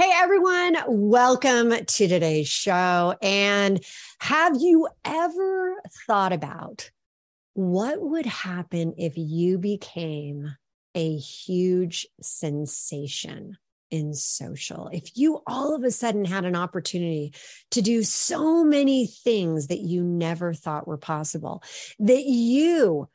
Hey, everyone, welcome to today's show. And have you ever thought about what would happen if you became a huge sensation? in social. If you all of a sudden had an opportunity to do so many things that you never thought were possible, that you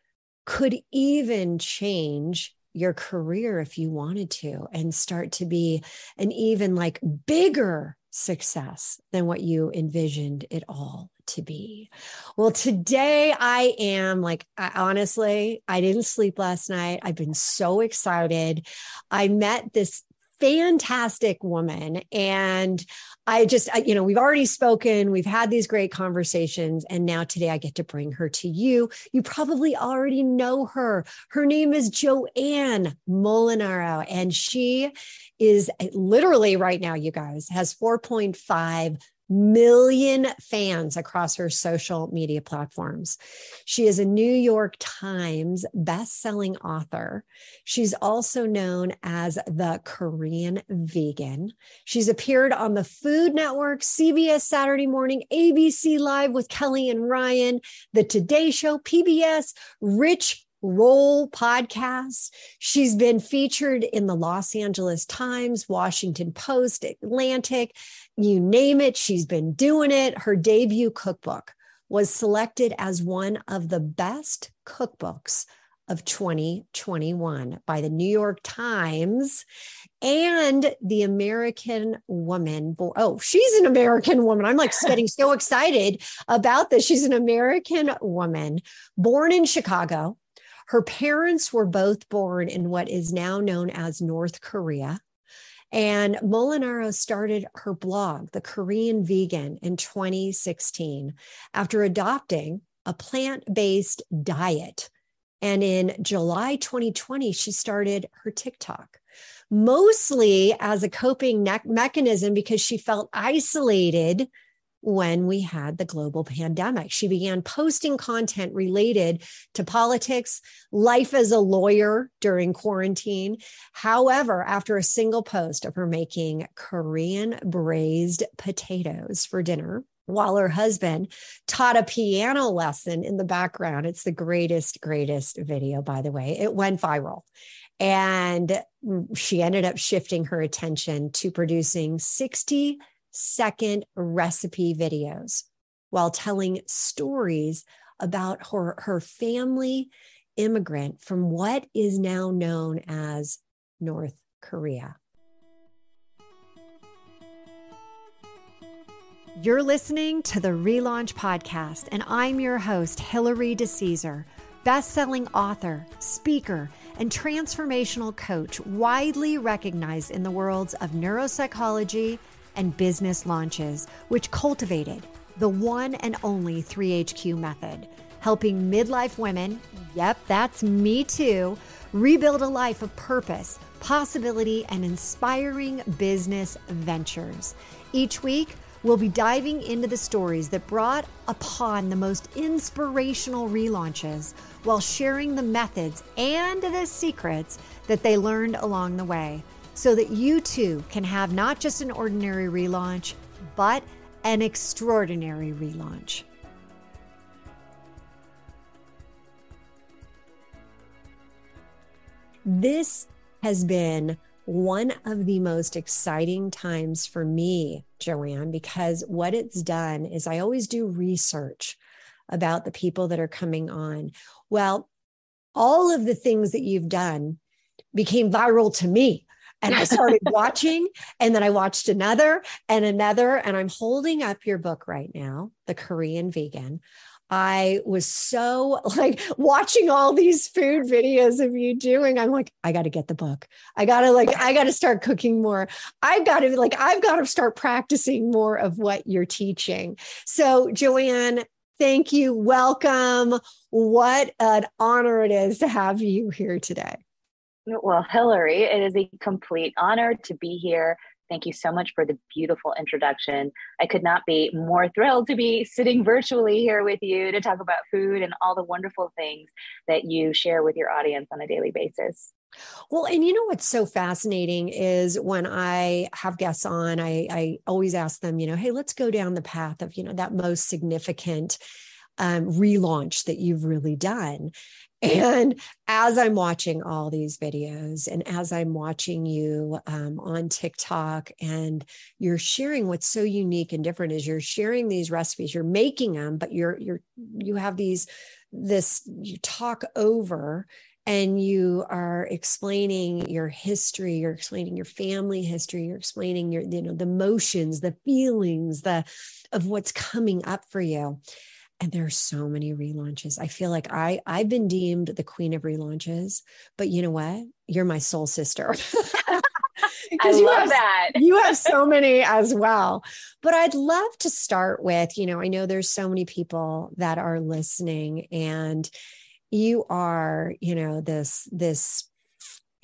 could even change your career if you wanted to and start to be an even like bigger success than what you envisioned it all to be. Well, today I am like, I, honestly, I didn't sleep last night. I've been so excited. I met this fantastic woman. And I just, you know, we've already spoken, we've had these great conversations, and now today I get to bring her to you. You probably already know her. Her name is Joanne Molinaro, and she is literally right now, you guys, has 4.5 million fans across her social media platforms. She is a New York Times best-selling author. She's also known as the Korean vegan. She's appeared on the Food Network, CBS Saturday Morning, ABC Live with Kelly and Ryan, The Today Show, PBS, Rich Roll podcast. She's been featured in the Los Angeles Times, Washington Post, Atlantic, you name it. She's been doing it. Her debut cookbook was selected as one of the best cookbooks of 2021 by the New York Times and the American Woman. Oh, she's an American woman. I'm like getting so excited about this. She's an American woman born in Chicago her parents were both born in what is now known as North Korea. And Molinaro started her blog, The Korean Vegan, in 2016 after adopting a plant based diet. And in July 2020, she started her TikTok, mostly as a coping ne- mechanism because she felt isolated when we had the global pandemic. She began posting content related to politics, life as a lawyer during quarantine. However, after a single post of her making Korean braised potatoes for dinner, while her husband taught a piano lesson in the background. It's the greatest, greatest video, by the way. It went viral. And she ended up shifting her attention to producing 60 second recipe videos while telling stories about her, her family immigrant from what is now known as North Korea. You're listening to the Relaunch Podcast, and I'm your host, Hilary DeCesar, best-selling author, speaker, and transformational coach, widely recognized in the worlds of neuropsychology and business launches, which cultivated the one and only 3HQ method, helping midlife women, yep, that's me too, rebuild a life of purpose, possibility, and inspiring business ventures. Each week, we'll be diving into the stories that brought upon the most inspirational relaunches while sharing the methods and the secrets that they learned along the way so that you too can have not just an ordinary relaunch, but an extraordinary relaunch. This has been one of the most exciting times for me, Joanne, because what it's done is I always do research about the people that are coming on. Well, all of the things that you've done became viral to me and I started watching, and then I watched another and another. And I'm holding up your book right now, The Korean Vegan. I was so like watching all these food videos of you doing. I'm like, I got to get the book. I got to like, I got to start cooking more. I've got to like, I've got to start practicing more of what you're teaching. So, Joanne, thank you. Welcome. What an honor it is to have you here today. Well, Hilary, it is a complete honor to be here. Thank you so much for the beautiful introduction. I could not be more thrilled to be sitting virtually here with you to talk about food and all the wonderful things that you share with your audience on a daily basis. Well, and you know what's so fascinating is when I have guests on, I, I always ask them, you know, hey, let's go down the path of, you know, that most significant um, relaunch that you've really done. And as I'm watching all these videos and as I'm watching you um, on TikTok and you're sharing what's so unique and different is you're sharing these recipes, you're making them, but you're, you're, you have these, this, you talk over and you are explaining your history you're explaining your family history you're explaining your you know the emotions the feelings the of what's coming up for you and there are so many relaunches i feel like i i've been deemed the queen of relaunches but you know what you're my soul sister I you have, that. you have so many as well. But I'd love to start with, you know, I know there's so many people that are listening and you are you know this this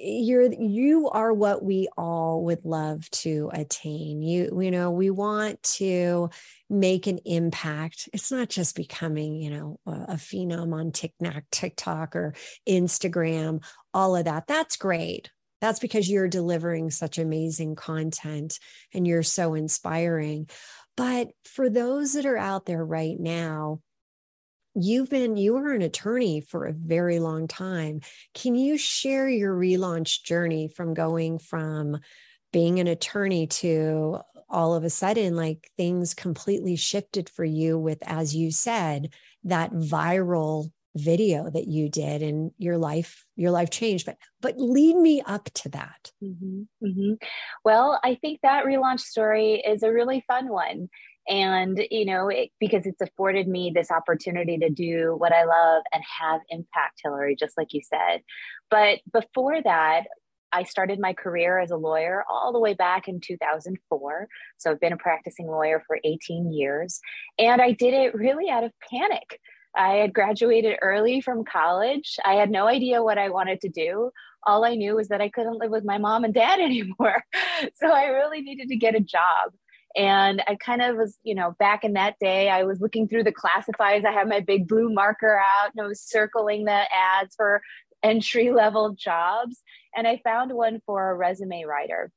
you're you are what we all would love to attain. You you know we want to make an impact. It's not just becoming you know a, a phenom on tiktok tiktok or instagram all of that. That's great. That's because you're delivering such amazing content and you're so inspiring. But for those that are out there right now you've been you were an attorney for a very long time. Can you share your relaunch journey from going from being an attorney to all of a sudden like things completely shifted for you with as you said that viral video that you did and your life your life changed but but lead me up to that mm-hmm, mm-hmm. well i think that relaunch story is a really fun one and you know it, because it's afforded me this opportunity to do what i love and have impact hilary just like you said but before that I started my career as a lawyer all the way back in 2004. So I've been a practicing lawyer for 18 years. And I did it really out of panic. I had graduated early from college. I had no idea what I wanted to do. All I knew was that I couldn't live with my mom and dad anymore. So I really needed to get a job. And I kind of was, you know, back in that day, I was looking through the classifieds. I had my big blue marker out and I was circling the ads for entry level jobs. And I found one for a resume writer.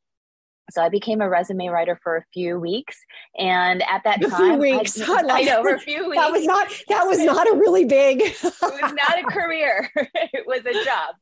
So I became a resume writer for a few weeks, and at that a time, few weeks. I, I know for a few weeks. That was not that was not a really big. it was not a career; it was a job,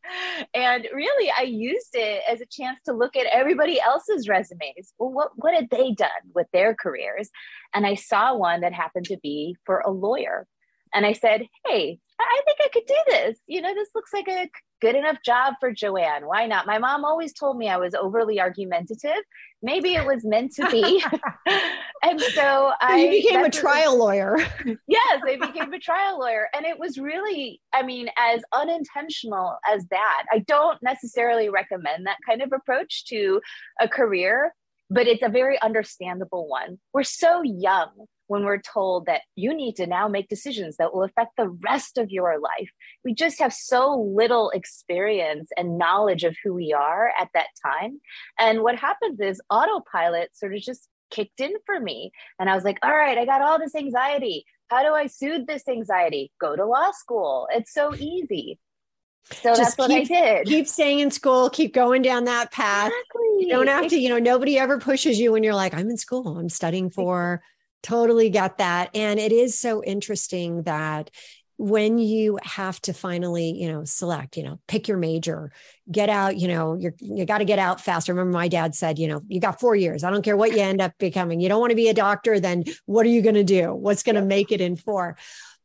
and really, I used it as a chance to look at everybody else's resumes. Well, what what had they done with their careers? And I saw one that happened to be for a lawyer, and I said, "Hey, I think I could do this. You know, this looks like a good enough job for Joanne. Why not? My mom always told me I was overly argumentative. Maybe it was meant to be. and so I you became a trial lawyer. yes, I became a trial lawyer. And it was really, I mean, as unintentional as that. I don't necessarily recommend that kind of approach to a career, but it's a very understandable one. We're so young when we're told that you need to now make decisions that will affect the rest of your life. We just have so little experience and knowledge of who we are at that time. And what happens is autopilot sort of just kicked in for me. And I was like, all right, I got all this anxiety. How do I soothe this anxiety? Go to law school. It's so easy. So Just that's what keep, I did. Keep staying in school, keep going down that path. Exactly. You don't have to, you know, nobody ever pushes you when you're like, I'm in school, I'm studying for Totally get that. And it is so interesting that when you have to finally, you know, select, you know, pick your major, get out, you know, you're, you got to get out fast. Remember my dad said, you know, you got four years. I don't care what you end up becoming. You don't want to be a doctor. Then what are you going to do? What's going to make it in four?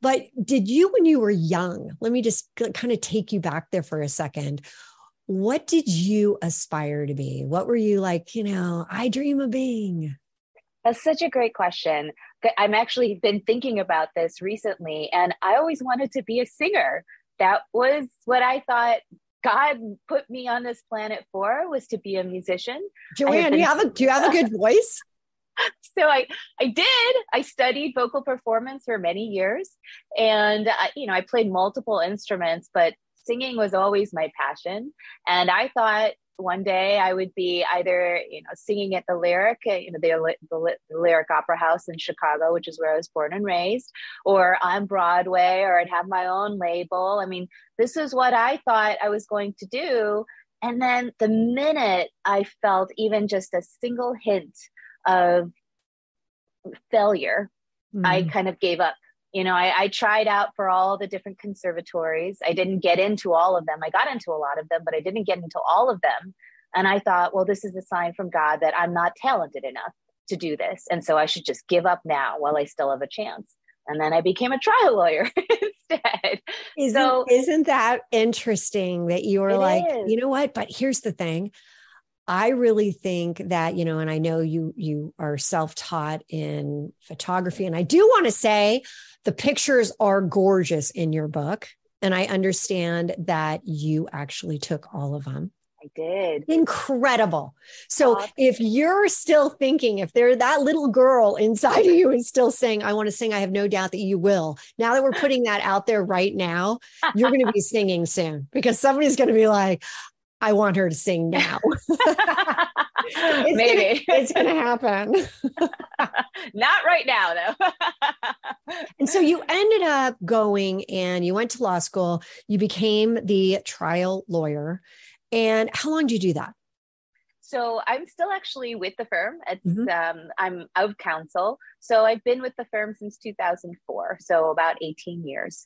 But did you, when you were young, let me just kind of take you back there for a second. What did you aspire to be? What were you like, you know, I dream of being? That's such a great question. I'm actually been thinking about this recently, and I always wanted to be a singer. That was what I thought God put me on this planet for was to be a musician. Joanne, do you have a do you have a good voice? so I I did. I studied vocal performance for many years, and I, you know I played multiple instruments, but singing was always my passion. And I thought one day I would be either, you know, singing at the Lyric, uh, you know, the, the, the, Lyric Opera House in Chicago, which is where I was born and raised, or on Broadway, or I'd have my own label. I mean, this is what I thought I was going to do. And then the minute I felt even just a single hint of failure, mm. I kind of gave up. You know, I, I tried out for all the different conservatories. I didn't get into all of them. I got into a lot of them, but I didn't get into all of them. And I thought, well, this is a sign from God that I'm not talented enough to do this. And so I should just give up now while I still have a chance. And then I became a trial lawyer instead. Isn't, so, isn't that interesting that you were like, is. you know what? But here's the thing. I really think that, you know, and I know you you are self-taught in photography. And I do want to say the pictures are gorgeous in your book. And I understand that you actually took all of them. I did. Incredible. So if you're still thinking, if there that little girl inside of you is still saying, I want to sing, I have no doubt that you will. Now that we're putting that out there right now, you're going to be singing soon because somebody's going to be like, I want her to sing now. it's Maybe gonna, it's going to happen. Not right now, though. and so you ended up going and you went to law school. You became the trial lawyer. And how long did you do that? So I'm still actually with the firm. It's mm-hmm. um, I'm of counsel. So I've been with the firm since 2004. So about 18 years.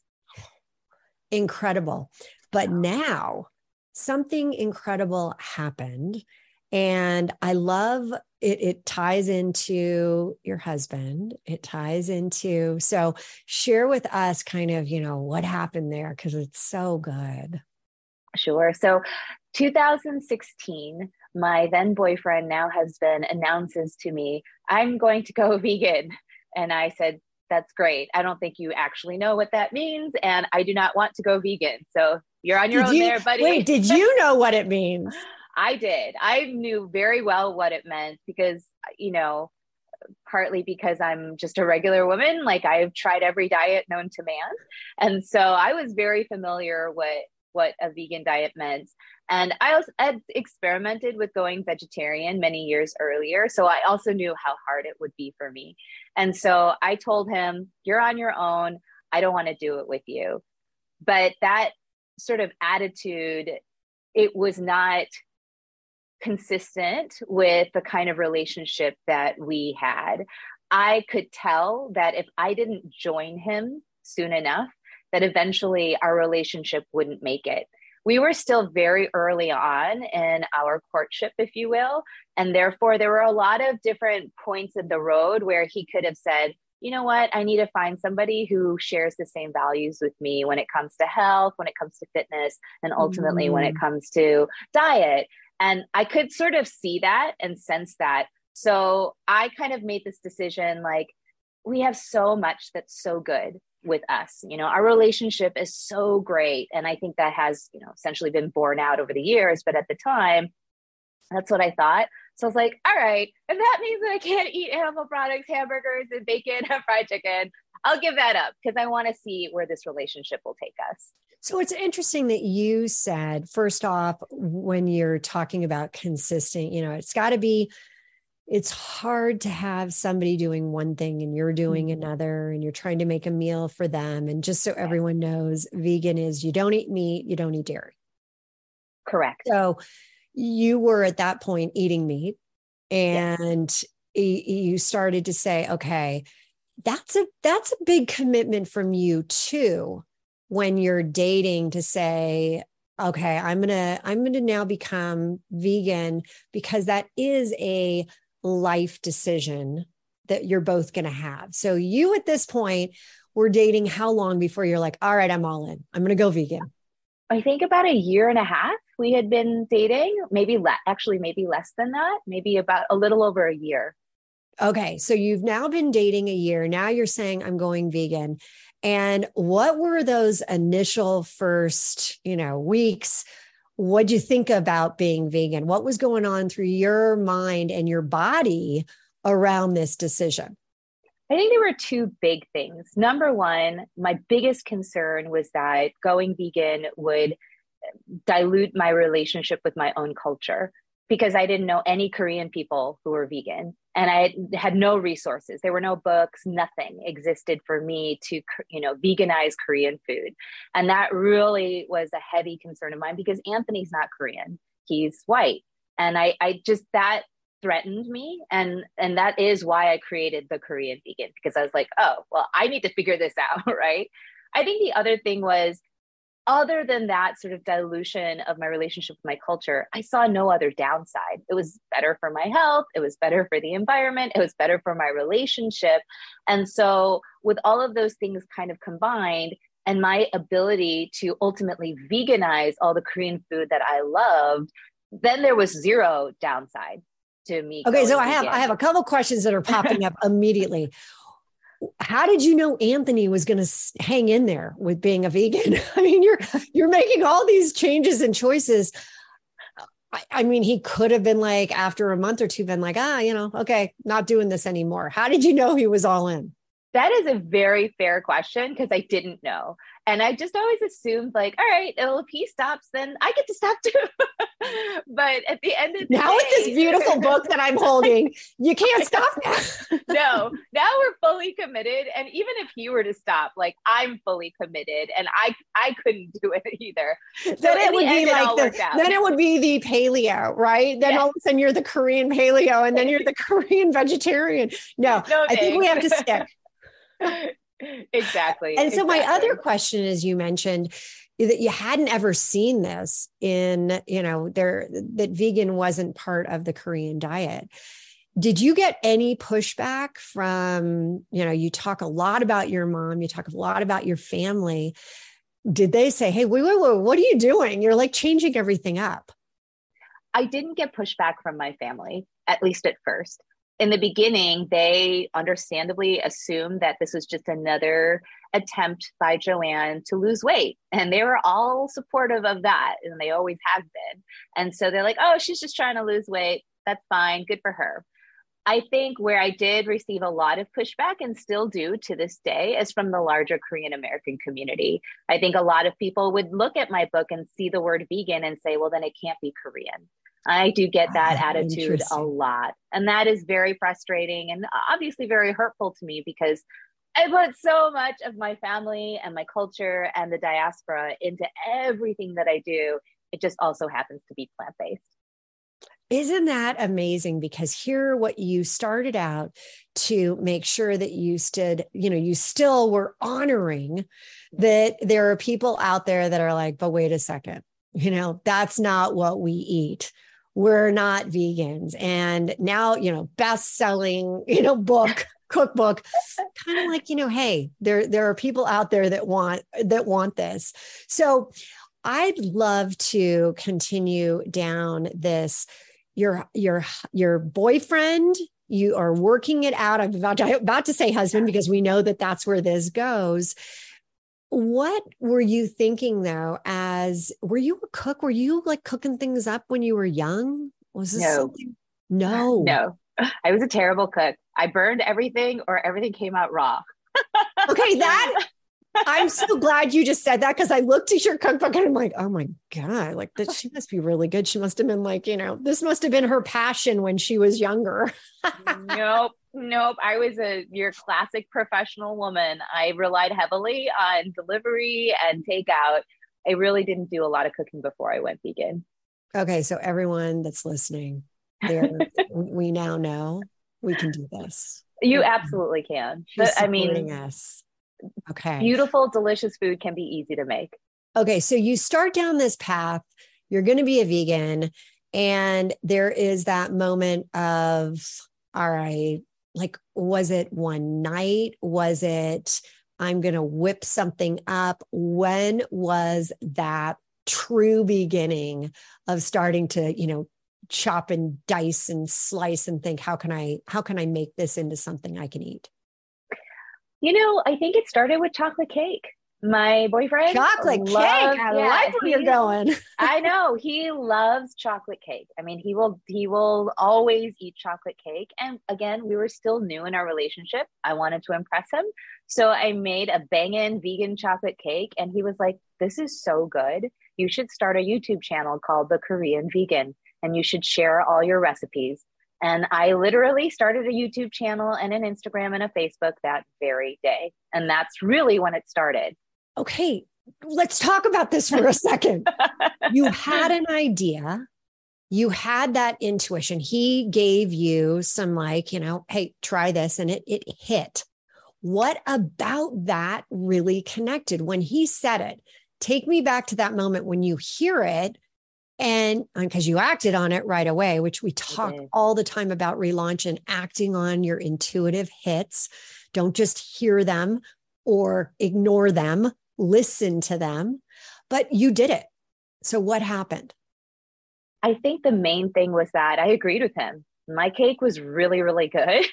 Incredible. But now something incredible happened. And I love it. It ties into your husband. It ties into, so share with us kind of, you know, what happened there because it's so good. Sure. So 2016, my then boyfriend, now husband, announces to me, I'm going to go vegan. And I said, That's great. I don't think you actually know what that means. And I do not want to go vegan. So you're on your did own you, there, buddy. Wait, did you know what it means? I did. I knew very well what it meant because, you know, partly because I'm just a regular woman. Like I've tried every diet known to man. And so I was very familiar with what a vegan diet meant. And I also had experimented with going vegetarian many years earlier. So I also knew how hard it would be for me. And so I told him, You're on your own. I don't want to do it with you. But that sort of attitude, it was not consistent with the kind of relationship that we had. I could tell that if I didn't join him soon enough, that eventually our relationship wouldn't make it. We were still very early on in our courtship, if you will. And therefore, there were a lot of different points in the road where he could have said, you know what, I need to find somebody who shares the same values with me when it comes to health, when it comes to fitness, and ultimately mm when it mm. comes to diet. And I could sort of see that and sense that. So I kind of made this decision like, we have so much that's so good with us you know our relationship is so great and i think that has you know essentially been borne out over the years but at the time that's what i thought so i was like all right if that means that i can't eat animal products hamburgers and bacon and fried chicken i'll give that up because i want to see where this relationship will take us. So it's interesting that you said first off when you're talking about consistent you know it's got to be it's hard to have somebody doing one thing and you're doing mm-hmm. another and you're trying to make a meal for them. And just so everyone knows vegan is you don't eat meat you don't eat dairy. Correct. So you were at that point eating meat and yes. you started to say okay that's a that's a big commitment from you too when you're dating to say okay i'm gonna i'm gonna now become vegan because that is a life decision that you're both going to have. So you at this point were dating how long before you're like, all right, I'm all in. I'm going to go vegan. I think about a year and a half we had been dating, maybe le- actually maybe less than that, maybe about a little over a year. Okay, so you've now been dating a year. Now you're saying I'm going vegan. And what were those initial first, you know, weeks what'd you think about being vegan? What was going on through your mind and your body around this decision? I think there were two big things. Number one, my biggest concern was that going vegan would dilute my relationship with my own culture because I didn't know any Korean people who were vegan and I had no resources. There were no books, nothing existed for me to, you know, veganize Korean food. And that really was a heavy concern of mine because Anthony's not Korean. he's white. And I, I just, that threatened me. And, and that is why I created the Korean vegan because I was like, oh, well, I need to figure this out. Right. I think the other thing was other than that sort of dilution of my relationship with my culture, I saw no other downside. It was better for my health, it was better for the environment, it was better for my relationship. And so, with all of those things kind of combined, and my ability to ultimately veganize all the Korean food that I loved, then there was zero downside to me. Okay, so I have I have a couple questions that are popping up immediately how did you know Anthony was going to hang in there with being a vegan? I mean, you're you're making all these changes and choices. I, I, mean, he could have been like after a month or two, been like, ah, you know, okay, not doing this anymore. How did you know he was all in? That is a very fair question because I didn't know. And I just always assumed, like, all right, well, if he stops, then I get to stop too. but at the end of the now day, with this beautiful book that I'm holding, you can't stop now. no, now we're fully committed. And even if he were to stop, like I'm fully committed, and I I couldn't do it either. So then it would be like the, then it would be the paleo, right? Then all of a sudden you're the Korean paleo, and then you're the Korean vegetarian. No, no I think we have to stick exactly. And so exactly. my other question is you mentioned that you hadn't ever seen this in, you know, there that vegan wasn't part of the Korean diet. Did you get any pushback from, you know, you talk a lot about your mom, you talk a lot about your family. Did they say, hey, wait, wait, wait, what are you doing? You're like changing everything up. I didn't get pushback from my family, at least at first in the beginning, they understandably assumed that this was just another attempt by Joanne to lose weight. And they were all supportive of that. And they always have been. And so they're like, oh, she's just trying to lose weight. That's fine. Good for her. I think where I did receive a lot of pushback and still do to this day is from the larger Korean American community. I think a lot of people would look at my book and see the word vegan and say, well, then it can't be Korean. I do get ah, that oh, attitude a lot. And that is very frustrating and obviously very hurtful to me because I put so much of my family and my culture and the diaspora into everything that I do. It just also happens to be plant based. Isn't that amazing? Because here, what you started out to make sure that you stood, you know, you still were honoring that there are people out there that are like, but wait a second, you know, that's not what we eat we're not vegans. And now you know best selling you know book cookbook kind of like you know hey there there are people out there that want that want this. So i'd love to continue down this your your your boyfriend you are working it out. I'm about to, about to say husband because we know that that's where this goes what were you thinking though as were you a cook? Were you like cooking things up when you were young? Was this no. something no. No. I was a terrible cook. I burned everything or everything came out raw. Okay that i'm so glad you just said that because i looked at your cookbook and i'm like oh my god like that she must be really good she must have been like you know this must have been her passion when she was younger nope Nope, I was a your classic professional woman. I relied heavily on delivery and takeout. I really didn't do a lot of cooking before I went vegan. Okay, so everyone that's listening, there we now know we can do this. You absolutely can. But, I mean, us. Okay. Beautiful, delicious food can be easy to make. Okay, so you start down this path. You're going to be a vegan, and there is that moment of, all right, like was it one night was it i'm going to whip something up when was that true beginning of starting to you know chop and dice and slice and think how can i how can i make this into something i can eat you know i think it started with chocolate cake. My boyfriend chocolate loves, cake i yeah, like where you're going. I know he loves chocolate cake. I mean he will he will always eat chocolate cake. And again we were still new in our relationship. I wanted to impress him. So i made a bangin vegan chocolate cake and he was like this is so good. You should start a youtube channel called the korean vegan and you should share all your recipes and I literally started a YouTube channel and an Instagram and a Facebook that very day. And that's really when it started okay, let's talk about this for a second. you had an idea you had that intuition. He gave you some, like, you know, hey, try this, and it, it hit. What about that really connected when he said it? Take me back to that moment when you hear it and uh, because you acted on it right away, which we talk all the time about relaunch and acting on your intuitive hits. Don't just hear them or ignore them, listen to them, but you did it. So, what happened? I think the main thing was that I agreed with him. My cake was really, really good.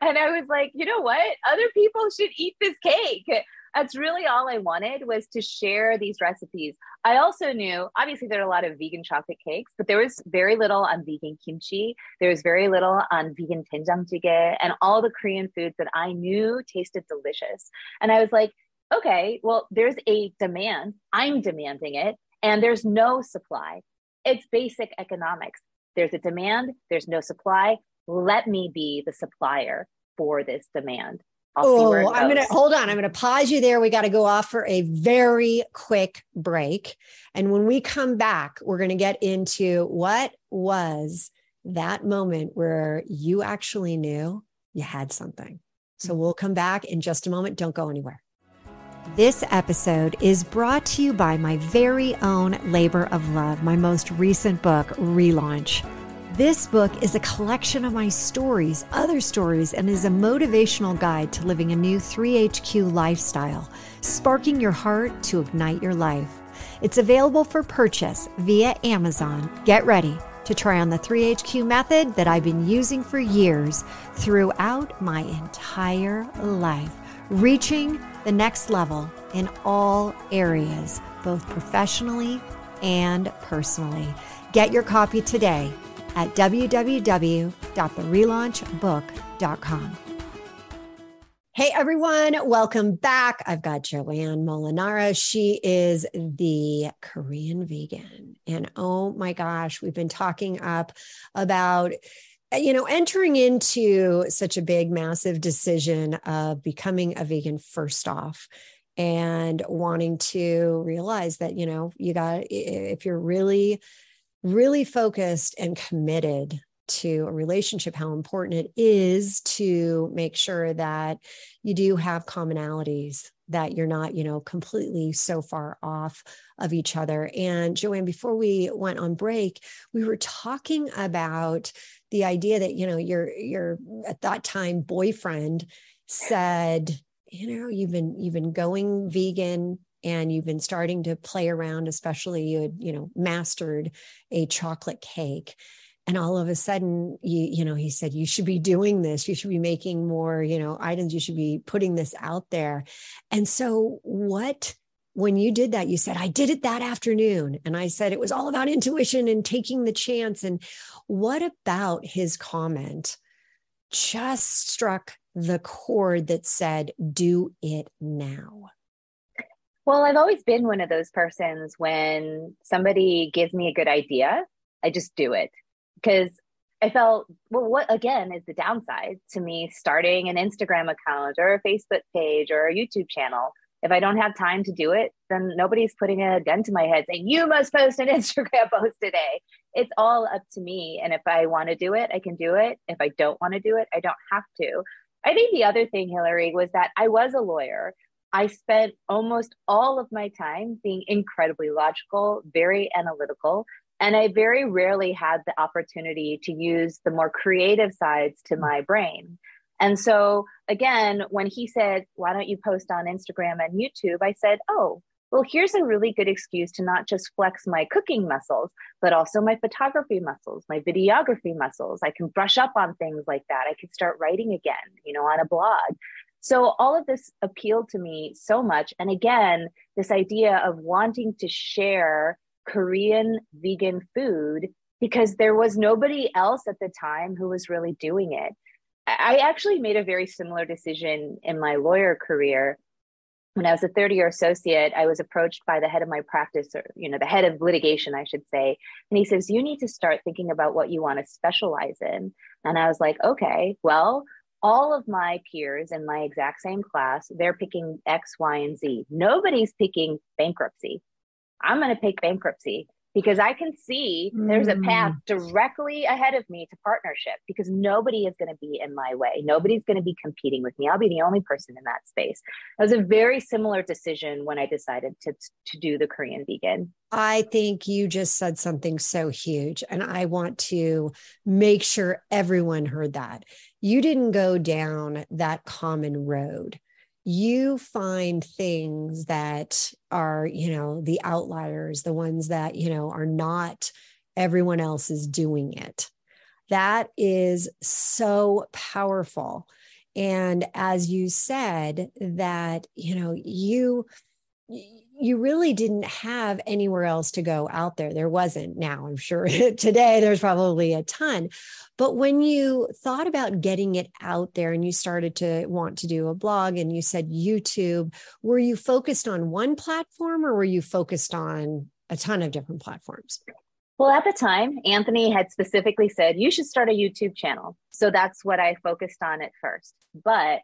and I was like, you know what? Other people should eat this cake. That's really all I wanted was to share these recipes. I also knew, obviously, there are a lot of vegan chocolate cakes, but there was very little on vegan kimchi. There was very little on vegan doenjang and all the Korean foods that I knew tasted delicious. And I was like, okay, well, there's a demand. I'm demanding it, and there's no supply. It's basic economics. There's a demand, there's no supply. Let me be the supplier for this demand. Oh, I'm going to hold on. I'm going to pause you there. We got to go off for a very quick break. And when we come back, we're going to get into what was that moment where you actually knew you had something. So we'll come back in just a moment. Don't go anywhere. This episode is brought to you by my very own labor of love, my most recent book, Relaunch. This book is a collection of my stories, other stories, and is a motivational guide to living a new 3HQ lifestyle, sparking your heart to ignite your life. It's available for purchase via Amazon. Get ready to try on the 3HQ method that I've been using for years throughout my entire life, reaching the next level in all areas, both professionally and personally. Get your copy today at www.therelaunchbook.com. Hey everyone, welcome back. I've got Joanne Molinaro. She is the Korean vegan. And oh my gosh, we've been talking up about you know, entering into such a big, massive decision of becoming a vegan first off and wanting to realize that, you know, you got, if you're really, really focused and committed to a relationship, how important it is to make sure that you do have commonalities that you're not, you know, completely so far off of each other. And Joanne, before we went on break, we were talking about the idea that you know your your at that time boyfriend said you know you've been you've been going vegan and you've been starting to play around especially you had you know mastered a chocolate cake and all of a sudden you you know he said you should be doing this you should be making more you know items you should be putting this out there and so what when you did that, you said, I did it that afternoon. And I said, it was all about intuition and taking the chance. And what about his comment just struck the chord that said, do it now? Well, I've always been one of those persons when somebody gives me a good idea, I just do it because I felt, well, what again is the downside to me starting an Instagram account or a Facebook page or a YouTube channel? if I don't have time to do it, then nobody's putting a gun to my head saying, you must post an Instagram post today. It's all up to me. And if I want to do it, I can do it. If I don't want to do it, I don't have to. I think the other thing, Hilary, was that I was a lawyer. I spent almost all of my time being incredibly logical, very analytical, and I very rarely had the opportunity to use the more creative sides to my brain. And so, again, when he said, Why don't you post on Instagram and YouTube? I said, Oh, well, here's a really good excuse to not just flex my cooking muscles, but also my photography muscles, my videography muscles. I can brush up on things like that. I can start writing again, you know, on a blog. So all of this appealed to me so much. And again, this idea of wanting to share Korean vegan food because there was nobody else at the time who was really doing it. I actually made a very similar decision in my lawyer career. When I was a 30 year associate, I was approached by the head of my practice, or you know, the head of litigation, I should say, and he says, "You need to start thinking about what you want to specialize in." And I was like, "Okay, well." All of my peers in my exact same class, they're picking X, Y, and Z. Nobody's picking bankruptcy. I'm going to pick bankruptcy because I can see there's a path mm. directly ahead of me to partnership because nobody is going to be in my way. Nobody's going to be competing with me. I'll be the only person in that space. It was a very similar decision when I decided to, to do the Korean vegan. I think you just said something so huge, and I want to make sure everyone heard that. You didn't go down that common road you find things that are, you know, the outliers, the ones that, you know, are not everyone else is doing it. That is so powerful. And as you said, that, you know, you, you really didn't have anywhere else to go out there. There wasn't now. I'm sure today there's probably a ton. But when you thought about getting it out there and you started to want to do a blog and you said YouTube, were you focused on one platform or were you focused on a ton of different platforms? Well, at the time, Anthony had specifically said, you should start a YouTube channel. So that's what I focused on at first. But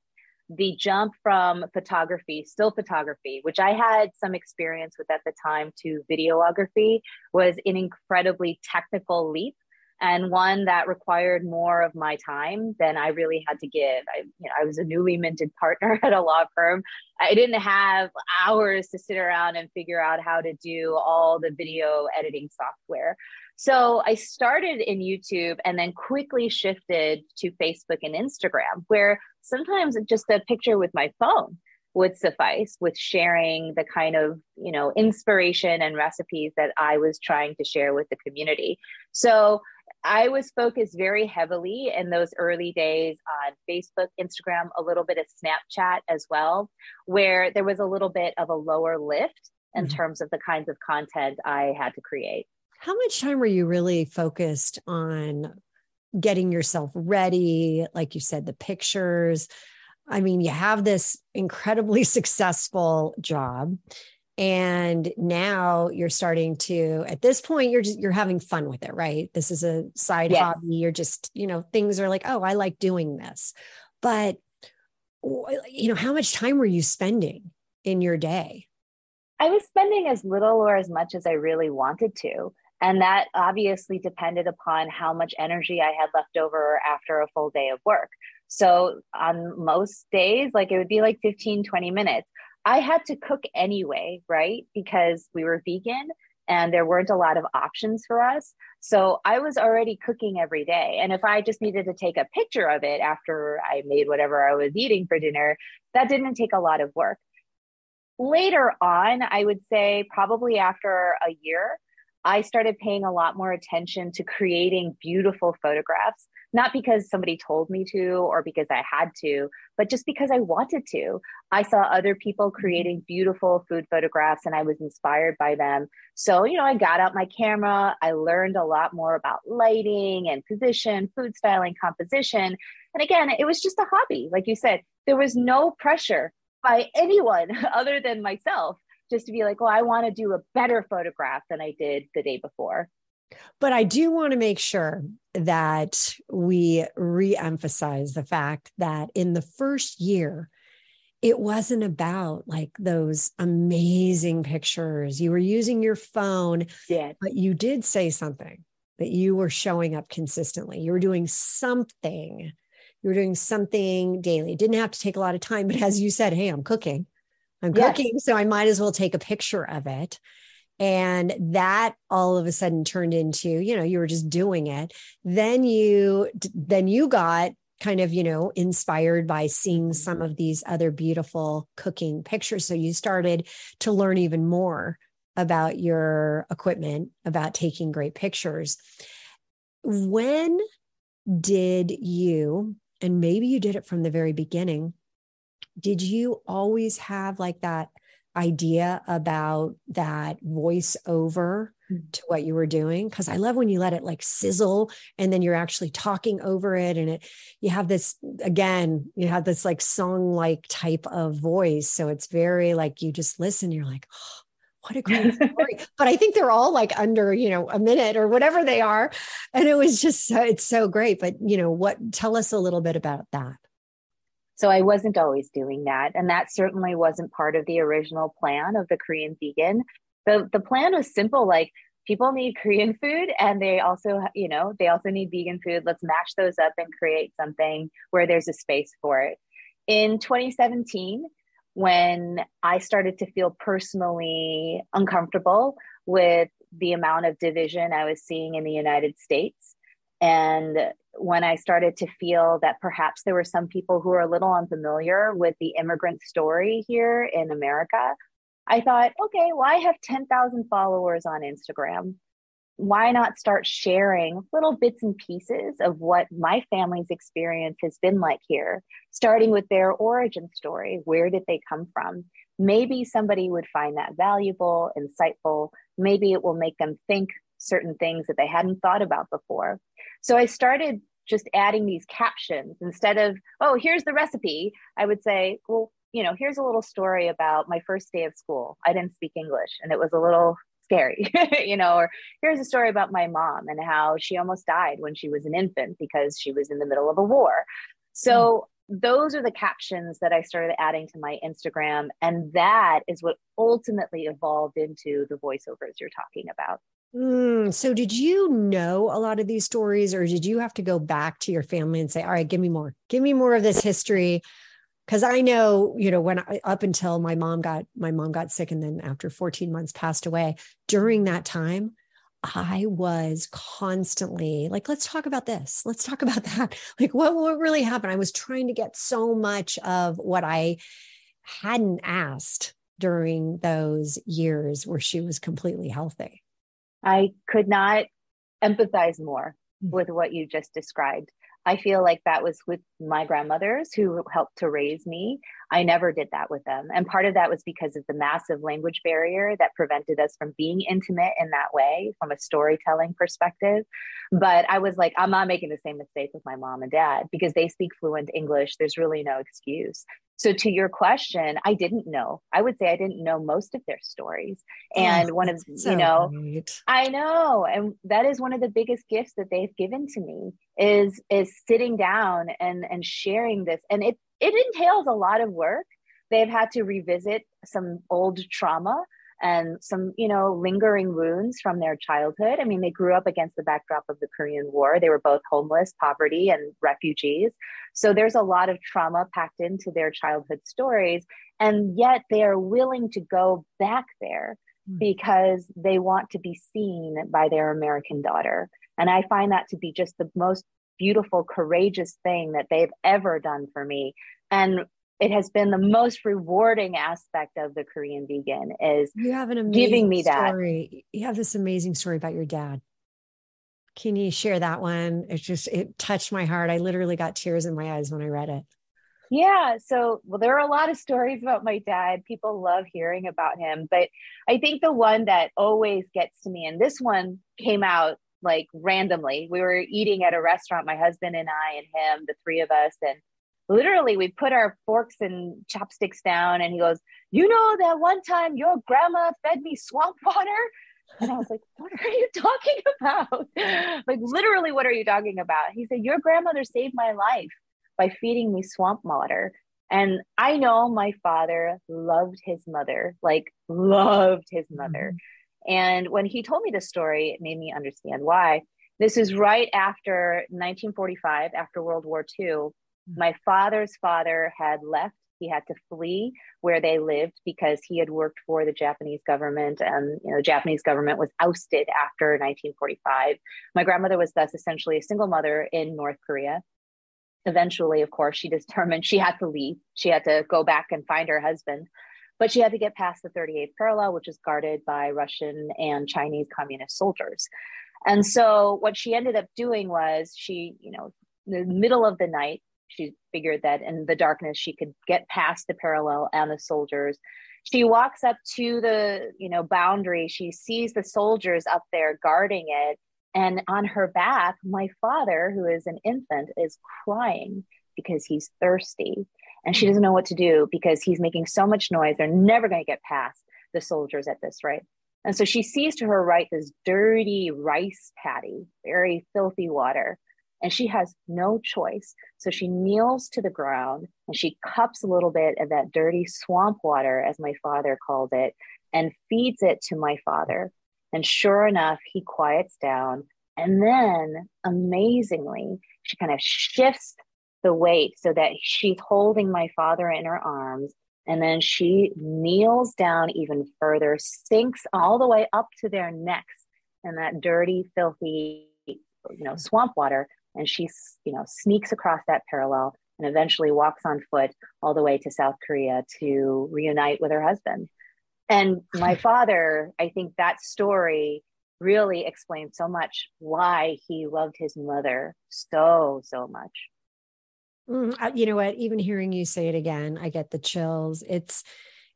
the jump from photography, still photography, which I had some experience with at the time, to videography was an incredibly technical leap and one that required more of my time than I really had to give. I, you know, I was a newly minted partner at a law firm. I didn't have hours to sit around and figure out how to do all the video editing software. So I started in YouTube and then quickly shifted to Facebook and Instagram, where sometimes just a picture with my phone would suffice with sharing the kind of you know inspiration and recipes that i was trying to share with the community so i was focused very heavily in those early days on facebook instagram a little bit of snapchat as well where there was a little bit of a lower lift in mm-hmm. terms of the kinds of content i had to create how much time were you really focused on getting yourself ready? Like you said, the pictures. I mean, you have this incredibly successful job and now you're starting to at this point you're just you're having fun with it right this is a side yes. hobby you're just you know things are like oh i like doing this but you know how much time were you spending in your day i was spending as little or as much as i really wanted to and that obviously depended upon how much energy I had left over after a full day of work. So on most days, like it would be like 15, 20 minutes. I had to cook anyway, right? Because we were vegan and there weren't a lot of options for us. So I was already cooking every day. And if I just needed to take a picture of it after I made whatever I was eating for dinner, that didn't take a lot of work. Later on, I would say probably after a year, I started paying a lot more attention to creating beautiful photographs, not because somebody told me to or because I had to, but just because I wanted to. I saw other people mm-hmm. creating beautiful food photographs and I was inspired by them. So, you know, I got out my camera, I learned a lot more about lighting and position, food styling, composition. And again, it was just a hobby. Like you said, there was no pressure by anyone other than myself just to be like, well, I want to do a better photograph than I did the day before. But I do want to make sure that we re emphasize the fact that in the first year, it wasn't about like those amazing pictures. You were using your phone, yeah. but you did say something that you were showing up consistently. You were doing something. You were doing something daily. It didn't have to take a lot of time, but as you said, hey, I'm cooking. I'm yes. cooking, so I might as well take a picture of it. And that all of a sudden turned into, you know, you were just doing it. Then you, then you got kind of, you know, inspired by seeing some of these other beautiful cooking pictures. So you started to learn even more about your equipment, about taking great pictures. When did you, and maybe you did it from the very beginning, did you always have like that idea about that voice over mm. to what you were doing? Because i love when you let it like sizzle and then you're actually talking over it and it you have this again you have this like song like type of voice. So it's very like you just listen you're like oh, what a great story. But i think they're all like under you know a minute or whatever they are. And it was just so it's so great. But you know what tell us a little bit about that so I wasn't always doing that. And that certainly wasn't part of the original plan of the Korean vegan. The, the plan was simple like, people need Korean food and they also, you know, they also need vegan food. Let's match those up and create something where there's a space for it. In 2017, when I started to feel personally uncomfortable with the amount of division I was seeing in the United States, and when I started to feel that perhaps there were some people who are a little unfamiliar with the immigrant story here in America, I thought, okay, well, I have 10,000 followers on Instagram. Why not start sharing little bits and pieces of what my family's experience has been like here, starting with their origin story? Where did they come from? Maybe somebody would find that valuable, insightful. Maybe it will make them think certain things that they hadn't thought about before. So I started just adding these captions instead of, oh, here's the recipe. I would say, well, you know, here's a little story about my first day of school. I didn't speak English and it was a little scary, you know, or here's a story about my mom and how she almost died when she was an infant because she was in the middle of a war. So mm. those are the captions that I started adding to my Instagram. And that is what ultimately evolved into the voiceovers you're talking about. Mm, so, did you know a lot of these stories, or did you have to go back to your family and say, All right, give me more, give me more of this history? Because I know, you know, when I, up until my mom got my mom got sick, and then after 14 months passed away, during that time, I was constantly like, let's talk about this. Let's talk about that. Like, what, what really happened? I was trying to get so much of what I hadn't asked during those years where she was completely healthy. I could not empathize more mm. with what you just described. I feel like that was with my grandmothers who helped to raise me. I never did that with them. And part of that was because of the massive language barrier that prevented us from being intimate in that way from a storytelling perspective. But I was like, I'm not making the same mistake with my mom and dad because they speak fluent English. There's really no excuse. So to your question, I didn't know. I would say I didn't know most of their stories. Oh, and oh, one of so you know. I know, and that is one of the biggest gifts that they've given to me is is sitting down and and sharing this. And it it entails a lot of work. They've had to revisit some old trauma and some you know lingering wounds from their childhood. I mean they grew up against the backdrop of the korean war. They were both homeless poverty and refugees. So there's a lot of trauma packed into their childhood stories and yet they are willing to go back there mm. because they want to be seen by their american daughter. And i find that to be just the most beautiful courageous thing that they've ever done for me. And it has been the most rewarding aspect of the Korean vegan is you have an amazing giving me story. that. You have this amazing story about your dad. Can you share that one? It just it touched my heart. I literally got tears in my eyes when I read it. Yeah. So, well, there are a lot of stories about my dad. People love hearing about him. But I think the one that always gets to me, and this one came out like randomly. We were eating at a restaurant, my husband and I and him, the three of us. And literally we put our forks and chopsticks down and he goes you know that one time your grandma fed me swamp water? And i was like what are you talking about? Like literally what are you talking about? He said your grandmother saved my life by feeding me swamp water. And i know my father loved his mother like loved his mother. Mm-hmm. and when he told me this story it made me understand why. This is right after 1945 after world war ii Mm-hmm. my father's father had left. He had to flee where they lived because he had worked for the Japanese government, and you know, the Japanese government was ousted after 1945. My grandmother was thus essentially a single mother in North Korea. Eventually, of course, she determined she had to leave. She had to go back and find her husband, but she had to get past the 38th parallel, which is guarded by Russian and Chinese communist soldiers. And so, what she ended up doing was she, you know, the middle of the night, she figured that in the darkness she could get past the parallel and the soldiers. She walks up to the you know boundary. She sees the soldiers up there guarding it. And on her back my father who is an infant is crying because he's thirsty. And she doesn't know what to do because he's making so much noise. They're never going to get past the soldiers at this rate. And so she sees to her right this dirty rice paddy very filthy water and she has no choice. So she kneels to the ground and she cups a little bit of that dirty swamp water, as my father called it, and feeds it to my father. And sure enough, he quiets down. And then amazingly, she kind of shifts the weight so that she's holding my father in her arms. And then she kneels down even further, sinks all the way up to their necks in that dirty, filthy, you know, swamp water. And she, you know, sneaks across that parallel and eventually walks on foot all the way to South Korea to reunite with her husband. And my father, I think that story really explains so much why he loved his mother so, so much. Mm, you know what? Even hearing you say it again, I get the chills. It's,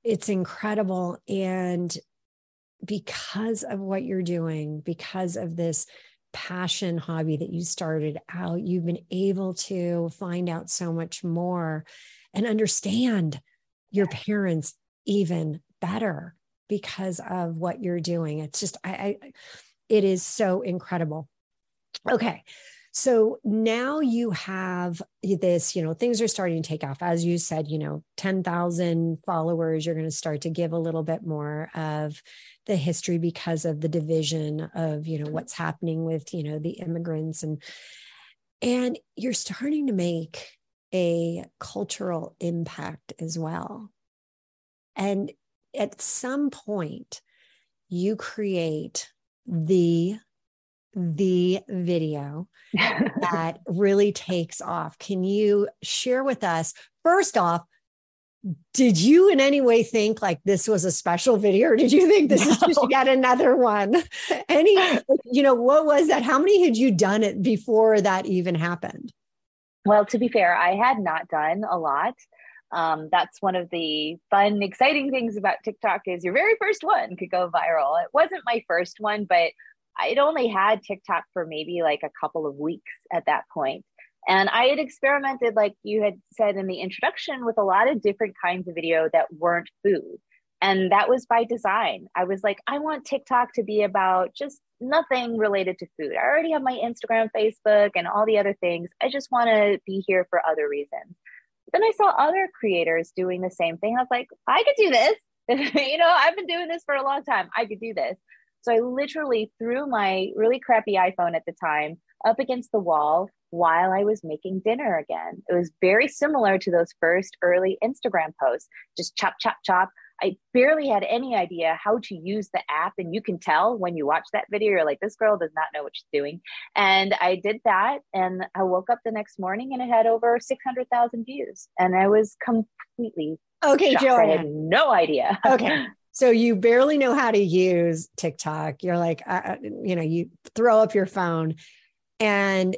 it's incredible. And because of what you're doing, because of this passion hobby that you started out, you've been able to find out so much more and understand your parents even better because of what you're doing. It's just, I, I it is so incredible. Okay. So now you have this, you know, things are starting to take off. As you said, you know, 10,000 followers, you're going to start to give a little bit more of the history because of the division of, you know, mm-hmm. what's happening with, you know, the immigrants and, and you're starting to make a cultural impact as well. And at some point, you create the the video that really takes off. Can you share with us, first off, did you in any way think like this was a special video or did you think this no. is just yet another one? Any you know what was that? How many had you done it before that even happened? Well to be fair i had not done a lot. Um, that's one of the fun exciting things about tiktok is your very first one could go viral. It wasn't my first one but I'd only had TikTok for maybe like a couple of weeks at that point. And I had experimented, like you had said in the introduction, with a lot of different kinds of video that weren't food. And that was by design. I was like, I want TikTok to be about just nothing related to food. I already have my Instagram, Facebook, and all the other things. I just want to be here for other reasons. Then I saw other creators doing the same thing. I was like, I could do this. you know, I've been doing this for a long time. I could do this. So I literally threw my really crappy iPhone at the time up against the wall while I was making dinner again. It was very similar to those first early Instagram posts, just chop, chop, chop. I barely had any idea how to use the app. And you can tell when you watch that video, you're like, this girl does not know what she's doing. And I did that. And I woke up the next morning and it had over 600,000 views. And I was completely Okay, Joanne. I had no idea. Okay. So you barely know how to use TikTok. You're like, uh, you know, you throw up your phone and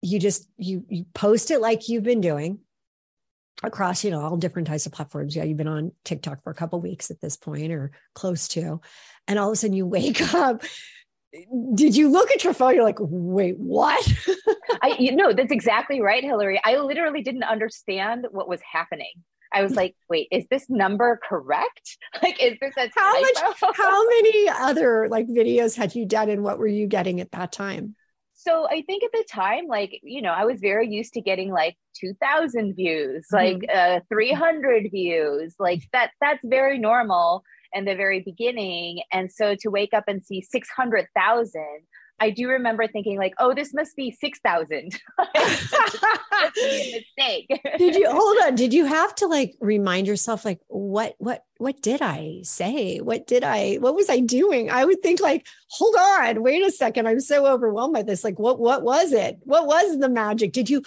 you just you you post it like you've been doing across you know all different types of platforms. Yeah you've been on tiktok for a couple weeks at this point or close to. And all of a sudden you wake up. Did you look at your phone? You're like wait what? I you know that's exactly right hilary. I literally didn't understand what was happening I was like, wait, is this number correct? Like, is this a how much? How many other like videos had you done, and what were you getting at that time? So I think at the time, like you know, I was very used to getting like two thousand views, mm-hmm. like uh, three hundred views, like that. That's very normal in the very beginning, and so to wake up and see six hundred thousand I do remember thinking like, oh, this must be 6,000. mistake. did you hold on? Did you have to like remind yourself like what what what did I say? What did I what was I doing? I would think like, hold on, wait a second. I'm so overwhelmed by this. Like what what was it? What was the magic? Did you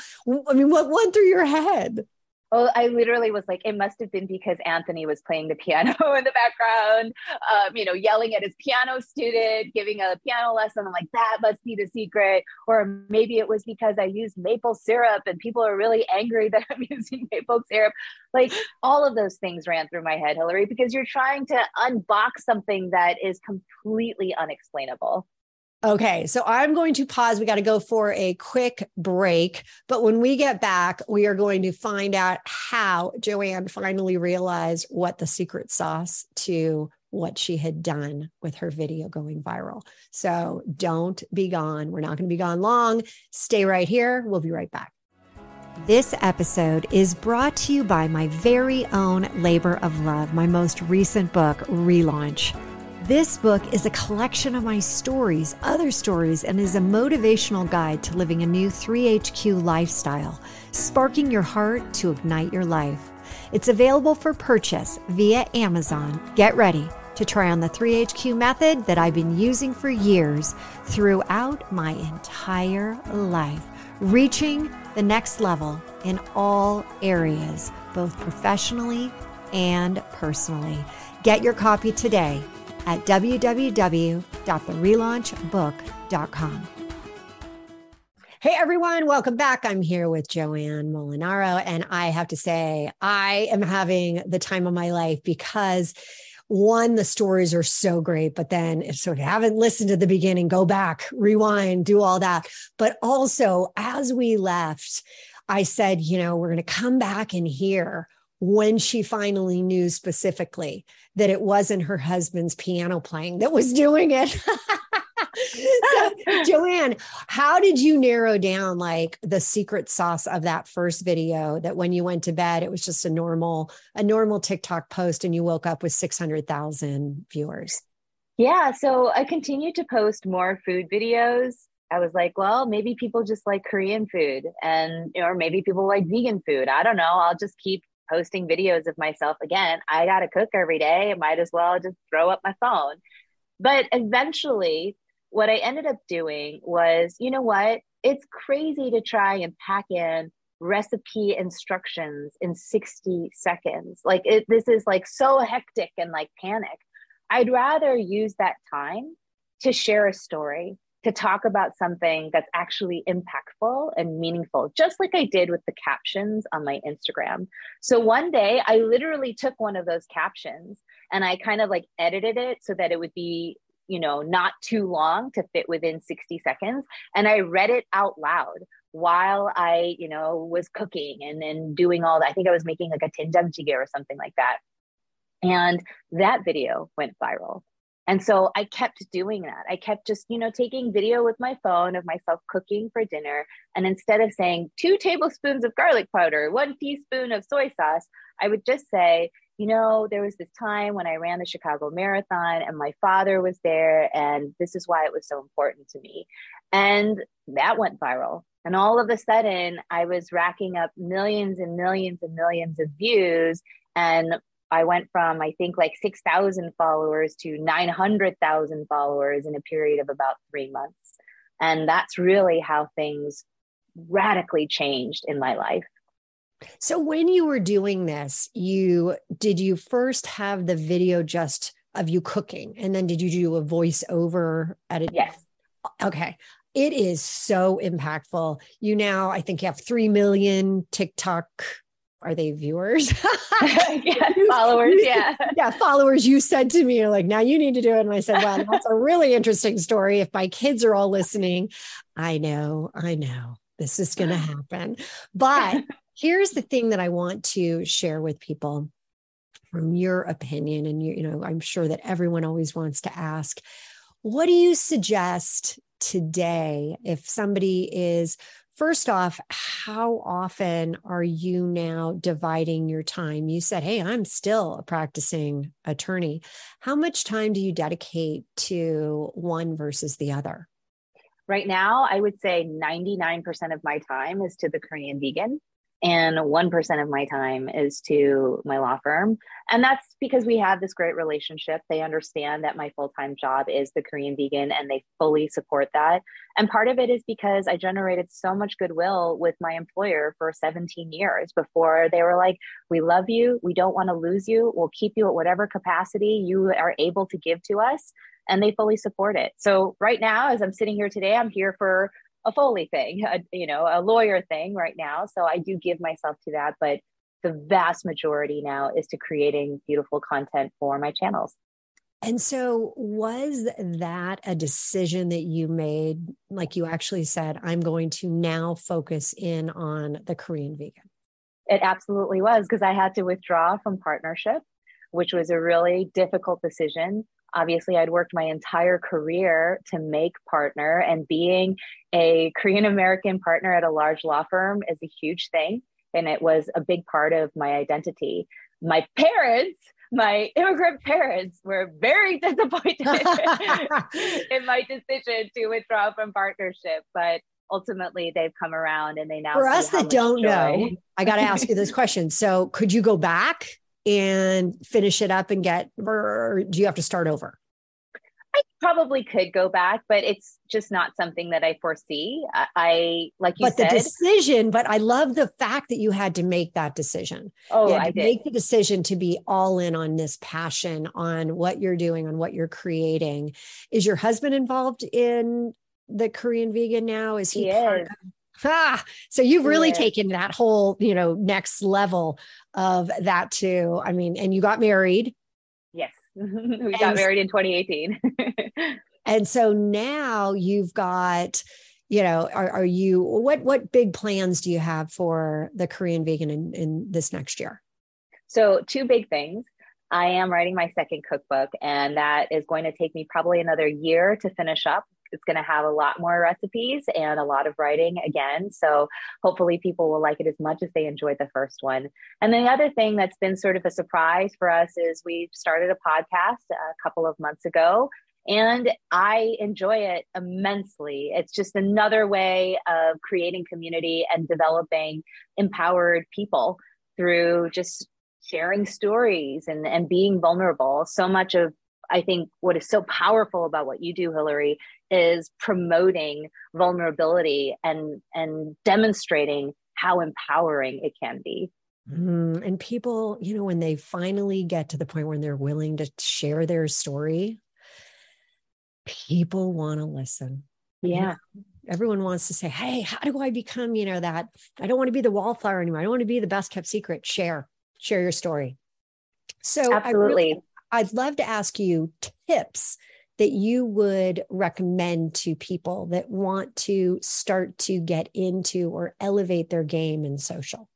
I mean what went through your head? Oh, I literally was like, it must have been because Anthony was playing the piano in the background, um, you know, yelling at his piano student, giving a piano lesson. I'm like, that must be the secret. Or maybe it was because I used maple syrup and people are really angry that I'm using maple syrup. Like all of those things ran through my head, Hilary, because you're trying to unbox something that is completely unexplainable. Okay, so I'm going to pause. We got to go for a quick break. But when we get back, we are going to find out how Joanne finally realized what the secret sauce to what she had done with her video going viral. So don't be gone. We're not going to be gone long. Stay right here. We'll be right back. This episode is brought to you by my very own labor of love, my most recent book, Relaunch. This book is a collection of my stories, other stories, and is a motivational guide to living a new 3HQ lifestyle, sparking your heart to ignite your life. It's available for purchase via Amazon. Get ready to try on the 3HQ method that I've been using for years throughout my entire life, reaching the next level in all areas, both professionally and personally. Get your copy today at www.therelaunchbook.com. Hey everyone, welcome back. I'm here with Joanne Molinaro, and I have to say, I am having the time of my life because one, the stories are so great, but then if so, if you haven't listened to the beginning, go back, rewind, do all that. But also, as we left, I said, you know, we're going to come back and hear when she finally knew specifically that it wasn't her husband's piano playing that was doing it. so, Joanne, how did you narrow down like the secret sauce of that first video that when you went to bed, it was just a normal, a normal TikTok post and you woke up with 600,000 viewers? Yeah. So I continued to post more food videos. I was like, well, maybe people just like Korean food and, or maybe people like vegan food. I don't know. I'll just keep posting videos of myself again. I got to cook every day. I might as well just throw up my phone. But eventually, what I ended up doing was, you know what? It's crazy to try and pack in recipe instructions in 60 seconds. Like it, this is like so hectic and like panic. I'd rather use that time to share a story, to talk about something that's actually impactful and meaningful, just like I did with the captions on my Instagram. So one day I literally took one of those captions and I kind of like edited it so that it would be, you know, not too long to fit within 60 seconds. And I read it out loud while I, you know, was cooking and then doing all that. I think I was making like a doenjang jjigae or something like that. And that video went viral. And so I kept doing that. I kept just, you know, taking video with my phone of myself cooking for dinner. And instead of saying two tablespoons of garlic powder, one teaspoon of soy sauce, I would just say, you know, there was this time when I ran the Chicago Marathon and my father was there. And this is why it was so important to me. And that went viral. And all of a sudden, I was racking up millions and millions and millions of views. And I went from, I think, like 6,000 followers to 900,000 followers in a period of about three months. And that's really how things radically changed in my life. So when you were doing this, you did you first have the video just of you cooking and then did you do a voiceover edit? Yes. Okay. It is so impactful. You now, I think you have 3 million TikTok are they viewers? yeah, followers. Yeah. Yeah, followers. You said to me, like, now you need to do it. And I said, wow, that's a really interesting story. If my kids are all listening, I know, I know this is going to happen. But here's the thing that I want to share with people from your opinion. And you, you know, I'm sure that everyone always wants to ask, what do you suggest today if somebody is First off, how often are you now dividing your time? You said, Hey, I'm still a practicing attorney. How much time do you dedicate to one versus the other? Right now, I would say 99% of my time is to the Korean vegan and 1% of my time is to my law firm. And that's because we have this great relationship. They understand that my full time job is the Korean vegan and they fully support that. And part of it is because I generated so much goodwill with my employer for 17 years before they were like, We love you. We don't want to lose you. We'll keep you at whatever capacity you are able to give to us. And they fully support it. So, right now, as I'm sitting here today, I'm here for a Foley thing, a, you know, a lawyer thing right now. So I do give myself to that, but the vast majority now is to creating beautiful content for my channels. And so, was that a decision that you made? Like you actually said, I'm going to now focus in on the Korean vegan. It absolutely was because I had to withdraw from partnership, which was a really difficult decision obviously i'd worked my entire career to make partner and being a korean american partner at a large law firm is a huge thing and it was a big part of my identity my parents my immigrant parents were very disappointed in my decision to withdraw from partnership, but ultimately they've come around and they now for us that don't joy. know i got to ask you this question so could you go back and finish it up and get or do you have to start over I probably could go back, but it's just not something that I foresee. I, I like you but said, the decision. But I love the fact that you had to make that decision. Oh, I did. make the decision to be all in on this passion, on what you're doing, on what you're creating. Is your husband involved in the Korean vegan now? Is he? he is. Ah, so you've really taken that whole, you know, next level of that too. I mean, and you got married Yes. we got married in 2018. and so now you've got, you know, are, are you what what big plans do you have for the Korean vegan in, in this next year? So two big things. I am writing my second cookbook, and that is going to take me probably another year to finish up it's going to have a lot more recipes and a lot of writing again. So hopefully people will like it as much as they enjoyed the first one. And the other thing that's been sort of a surprise for us is we started a podcast a couple of months ago and I enjoy it immensely. It's just another way of creating community and developing empowered people through just sharing stories and, and being vulnerable. So much of I think what is so powerful about what you do, Hilary, is promoting vulnerability and and demonstrating how empowering it can be. Mm, and people, you know, when they finally get to the point where they're willing to share their story, people want to listen. Yeah. everyone wants to say, Hey, how do I become, you know, that I don't want to be the wallflower anymore. I don't want to be the best kept secret. Share, share your story. So absolutely. I'd love to ask you tips that you would recommend to people that want to start to get into or elevate their game in social?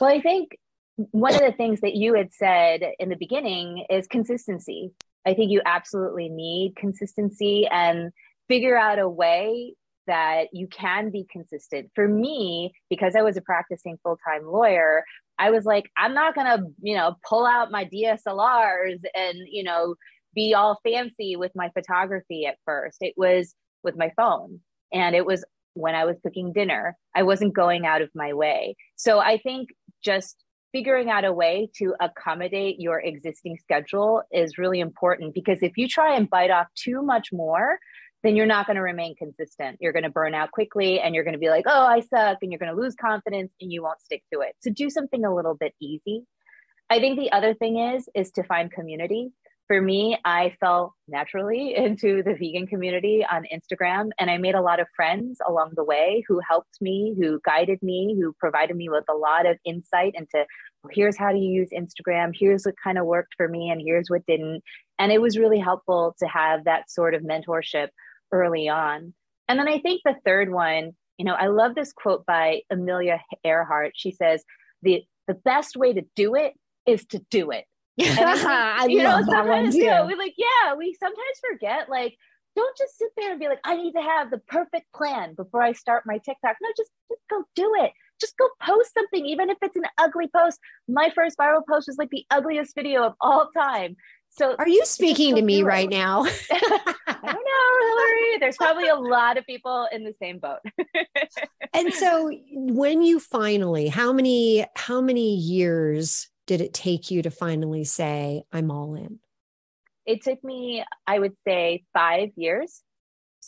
Well, I think one of the things that you had said in the beginning is consistency. I think you absolutely need consistency and figure out a way that you can be consistent. For me, because I was a practicing full time lawyer, I was like, I'm not gonna, you know, pull out my DSLRs and, you know, be all fancy with my photography at first. It was with my phone and it was when I was cooking dinner. I wasn't going out of my way. So I think just figuring out a way to accommodate your existing schedule is really important because if you try and bite off too much more, then you're not going to remain consistent. You're going to burn out quickly and you're going to be like, oh, I suck. And you're going to lose confidence and you won't stick to it. So do something a little bit easy. I think the other thing is, is to find community. For me, I fell naturally into the vegan community on Instagram and I made a lot of friends along the way who helped me, who guided me, who provided me with a lot of insight into well, here's how to use Instagram, here's what kind of worked for me, and here's what didn't. And it was really helpful to have that sort of mentorship early on. And then I think the third one, you know, I love this quote by Amelia Earhart. She says, the the best way to do it is to do it. And I, you know, sometimes you know, we like, yeah, we sometimes forget, like, don't just sit there and be like, I need to have the perfect plan before I start my TikTok. No, just, just go do it. Just go post something, even if it's an ugly post. My first viral post was like the ugliest video of all time. So are you speaking to me right now? I don't know, Hilary. There's probably a lot of people in the same boat. and so when you finally, how many, how many years did it take you to finally say, I'm all in? It took me, I would say, five years.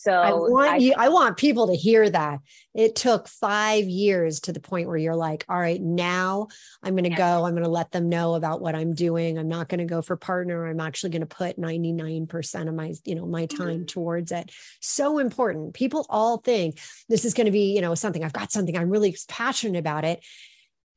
So I want I, you, I want people to hear that. It took five years to the point where you're like, all right, now I'm going to yeah. go. I'm going to let them know about what I'm doing. I'm not going to go for partner. I'm actually going to put 99% of my, you know, my time mm-hmm. towards it. So important. People all think this is going to be, you know, something I've got something I'm really passionate about it.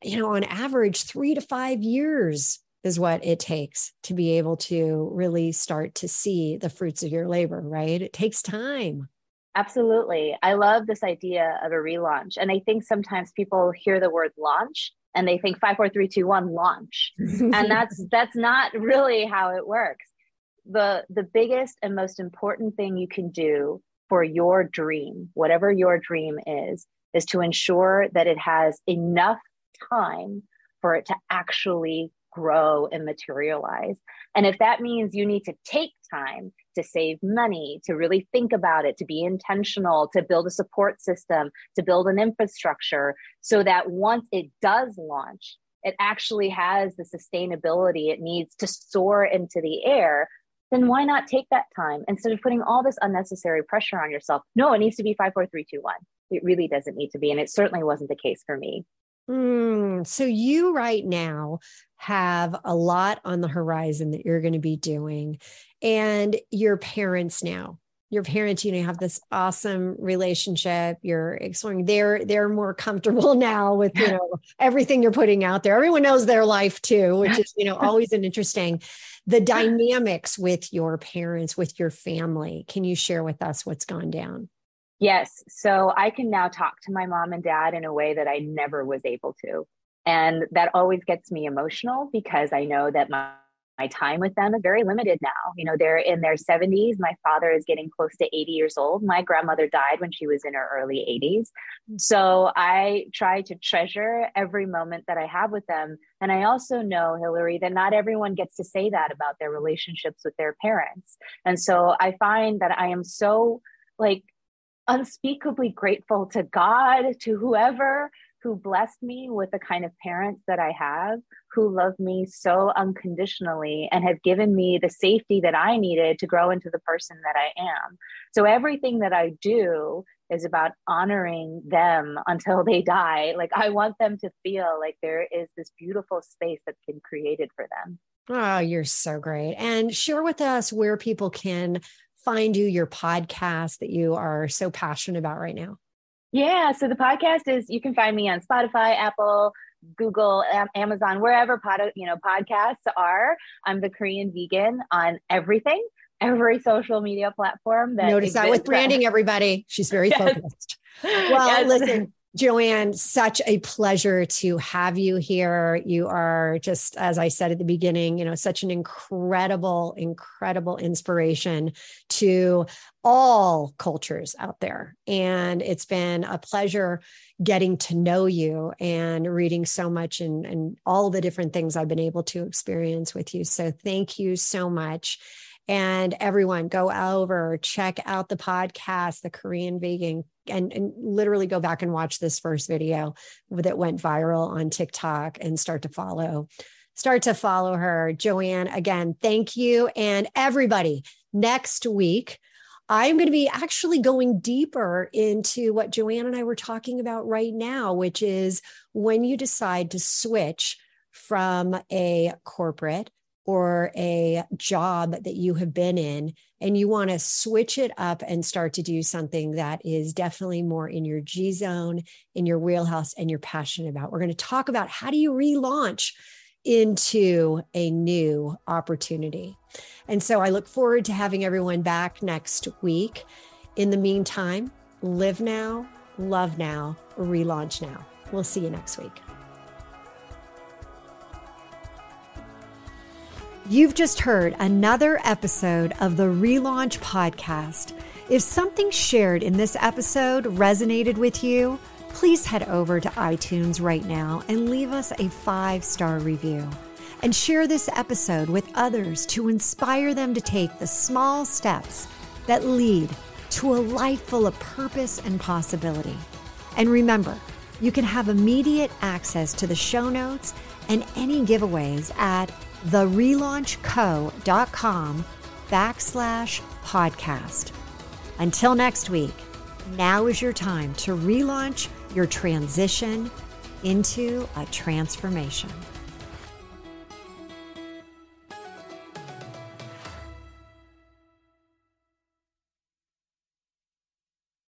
You know, on average, three to five years is what it takes to be able to really start to see the fruits of your labor, right? It takes time. Absolutely. I love this idea of a relaunch. And I think sometimes people hear the word launch and they think five, four, three, two, one, launch. and that's that's not really how it works. The the biggest and most important thing you can do for your dream, whatever your dream is, is to ensure that it has enough time for it to actually grow and materialize. And if that means you need to take time to save money, to really think about it, to be intentional, to build a support system, to build an infrastructure, so that once it does launch, it actually has the sustainability it needs to soar into the air, then why not take that time instead of putting all this unnecessary pressure on yourself? No, it needs to be five, four, three, two, one. It really doesn't need to be. And it certainly wasn't the case for me. Mm, so you right now have a lot on the horizon that you're going to be doing and your parents now your parents you know have this awesome relationship you're exploring they're they're more comfortable now with you know everything you're putting out there. Everyone knows their life too which is you know always an interesting the dynamics with your parents with your family. Can you share with us what's gone down Yes. So I can now talk to my mom and dad in a way that I never was able to. And that always gets me emotional because I know that my, my time with them is very limited now. You know, they're in their 70s. My father is getting close to 80 years old. My grandmother died when she was in her early 80s. Mm. So I try to treasure every moment that I have with them. And I also know, Hilary, that not everyone gets to say that about their relationships with their parents. And so I find that I am so like unspeakably grateful to God, to whoever who blessed me with the kind of parents that I have, who love me so unconditionally and have given me the safety that I needed to grow into the person that I am. So everything that I do is about honoring them until they die. Like I want them to feel like there is this beautiful space that's been created for them. Oh, you're so great. And share with us where people can find you, your podcast that you are so passionate about right now? Yeah, so the podcast is you can find me on Spotify, Apple, Google, Amazon, wherever pod, you know podcasts are. I'm the Korean vegan on everything, every social media platform. That Notice exists. that with branding, everybody. She's very yes. focused. Well, yes. listen, Joanne, such a pleasure to have you here. You are just, as I said at the beginning, you know, such an incredible, incredible inspiration to all cultures out there. And it's been a pleasure getting to know you and reading so much and, and all the different things I've been able to experience with you. So thank you so much. And everyone, go over, check out the podcast, The Korean Vegan, and, and literally go back and watch this first video that went viral on TikTok and start to follow. Start to follow her. Joanne, again, thank you. And everybody, next week, I'm going to be actually going deeper into what Joanne and I were talking about right now, which is when you decide to switch from a corporate or a job that you have been in and you want to switch it up and start to do something that is definitely more in your G zone, in your wheelhouse, and you're passionate about. We're going to talk about how do you relaunch into a new opportunity. And so I look forward to having everyone back next week. In the meantime, live now, love now, relaunch now. We'll see you next week. You've just heard another episode of the Relaunch Podcast. If something shared in this episode resonated with you, please head over to iTunes right now and leave us a five star review. And share this episode with others to inspire them to take the small steps that lead to a life full of purpose and possibility. And remember, you can have immediate access to the show notes and any giveaways at therelaunchco.com backslash podcast. Until next week, now is your time to relaunch your transition into a transformation.